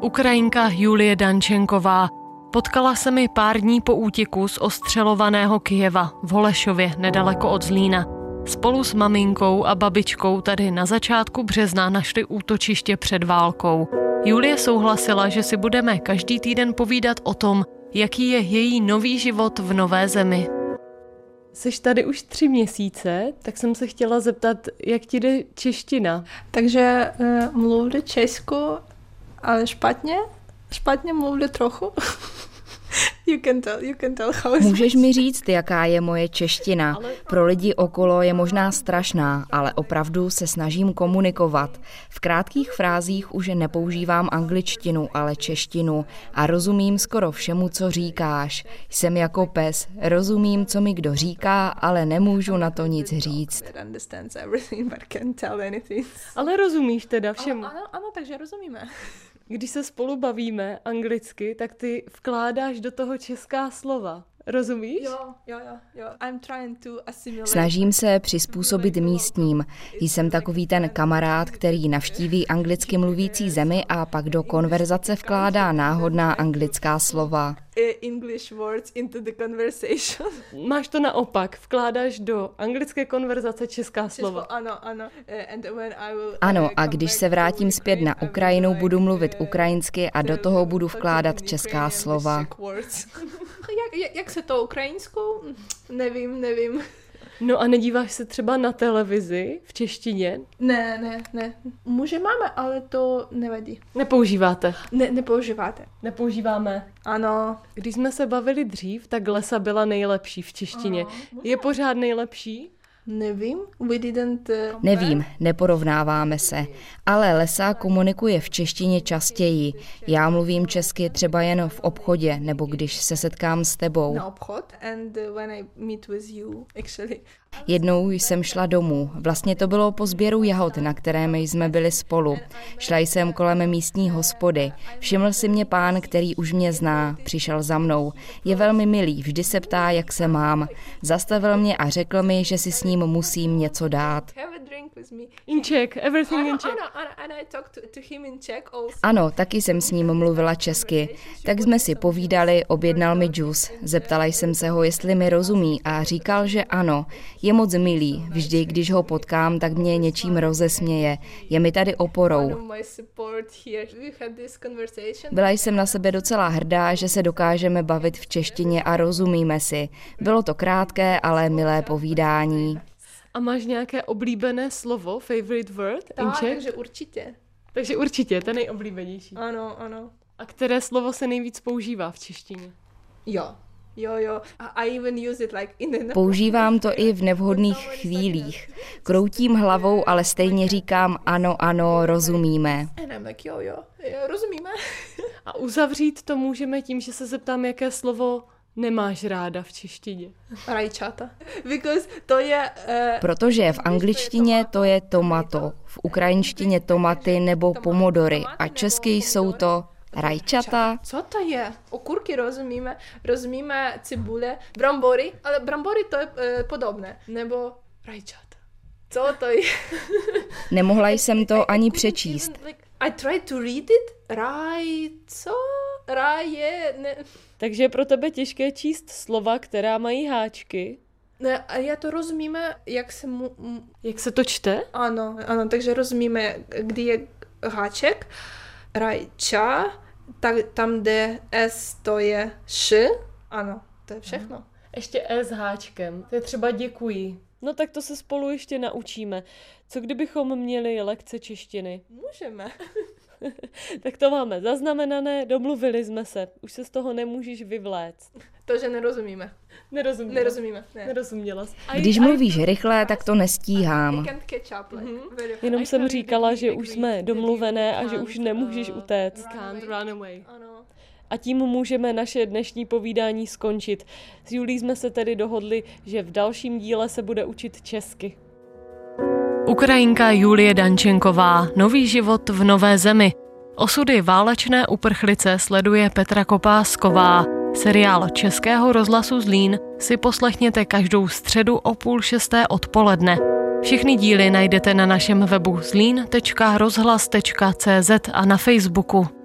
Ukrajinka Julie Dančenková. Potkala se mi pár dní po útěku z ostřelovaného Kijeva v Holešově nedaleko od Zlína. Spolu s maminkou a babičkou tady na začátku března našli útočiště před válkou. Julie souhlasila, že si budeme každý týden povídat o tom, jaký je její nový život v nové zemi. Jsi tady už tři měsíce, tak jsem se chtěla zeptat, jak ti jde čeština? Takže uh, mluvím česku, ale špatně. Špatně mluvím trochu. You can tell, you can tell how Můžeš mi říct, jaká je moje čeština? Pro lidi okolo je možná strašná, ale opravdu se snažím komunikovat. V krátkých frázích už nepoužívám angličtinu, ale češtinu a rozumím skoro všemu, co říkáš. Jsem jako pes, rozumím, co mi kdo říká, ale nemůžu na to nic říct. Ale rozumíš teda všemu. Ano, ano, takže rozumíme když se spolu bavíme anglicky, tak ty vkládáš do toho česká slova. Rozumíš? Jo, jo, jo. jo. I'm trying to assimilate. Snažím se přizpůsobit místním. Jsem takový ten kamarád, který navštíví anglicky mluvící zemi a pak do konverzace vkládá náhodná anglická slova. English words into the conversation. Máš to naopak, vkládáš do anglické konverzace česká slova. Ano, ano. Eh, and when I will, ano, eh, a když se vrátím zpět na Ukrajinu, budu mluvit ukrajinsky a do toho budu vkládat česká slova. jak, se to ukrajinskou? Nevím, nevím. No a nedíváš se třeba na televizi v češtině? Ne, ne, ne. Může máme, ale to nevadí. Nepoužíváte? Ne, nepoužíváte. Nepoužíváme. Ano. Když jsme se bavili dřív, tak Lesa byla nejlepší v češtině. Ano, Je pořád nejlepší? Nevím, we didn't uh, Nevím, neporovnáváme se, ale Lesa komunikuje v češtině častěji. Já mluvím česky třeba jen v obchodě, nebo když se setkám s tebou. Actually. Jednou jsem šla domů. Vlastně to bylo po sběru jahod, na kterém jsme byli spolu. Šla jsem kolem místní hospody. Všiml si mě pán, který už mě zná. Přišel za mnou. Je velmi milý, vždy se ptá, jak se mám. Zastavil mě a řekl mi, že si s ním musím něco dát. In Czech, everything in Czech. Ano, taky jsem s ním mluvila česky. Tak jsme si povídali, objednal mi džus. Zeptala jsem se ho, jestli mi rozumí a říkal, že ano. Je moc milý. Vždy, když ho potkám, tak mě něčím rozesměje. Je mi tady oporou. Byla jsem na sebe docela hrdá, že se dokážeme bavit v češtině a rozumíme si. Bylo to krátké, ale milé povídání. A máš nějaké oblíbené slovo, favorite word tak, in Czech? takže určitě. Takže určitě, to nejoblíbenější. Ano, ano. A které slovo se nejvíc používá v češtině? Jo, Jo, jo. I even use it like in Používám to i v nevhodných chvílích. Kroutím hlavou, ale stejně říkám ano, ano, rozumíme. Like, jo, jo, jo rozumíme. A uzavřít to můžeme tím, že se zeptám, jaké slovo nemáš ráda v češtině? Rajčata. Because to je... Uh, Protože v angličtině to je tomato, v ukrajinštině tomaty nebo pomodory a česky jsou to Rajčata. Co to je? Okurky rozumíme, rozumíme cibule, brambory, ale brambory to je e, podobné. Nebo rajčata. Co to je? Nemohla jsem to ani přečíst. I tried to read it. Raj, co? Raj je... Ne. Takže je pro tebe těžké číst slova, která mají háčky? Ne, a já to rozumíme, jak se mu... Jak se to čte? Ano, ano, takže rozumíme, kdy je háček, rajča, tak tam, kde S to je š, ano, to je všechno. Aha. Ještě S s háčkem, to je třeba děkuji. No tak to se spolu ještě naučíme. Co kdybychom měli lekce češtiny? Můžeme. tak to máme zaznamenané, domluvili jsme se. Už se z toho nemůžeš vyvléct. To, že nerozumíme. Nerozumíme. Nerozumíme. Ne. Nerozuměla jsi. Když mluvíš rychle, tak to nestíhám. Mm-hmm. Jenom jsem říkala, že už jsme domluvené a že už nemůžeš uh, utéct. Can't run away. A tím můžeme naše dnešní povídání skončit. S Julí jsme se tedy dohodli, že v dalším díle se bude učit česky. Ukrajinka Julie Dančenková, Nový život v nové zemi. Osudy válečné uprchlice sleduje Petra Kopásková. Seriál Českého rozhlasu Zlín si poslechněte každou středu o půl šesté odpoledne. Všechny díly najdete na našem webu zlín.rozhlas.cz a na Facebooku.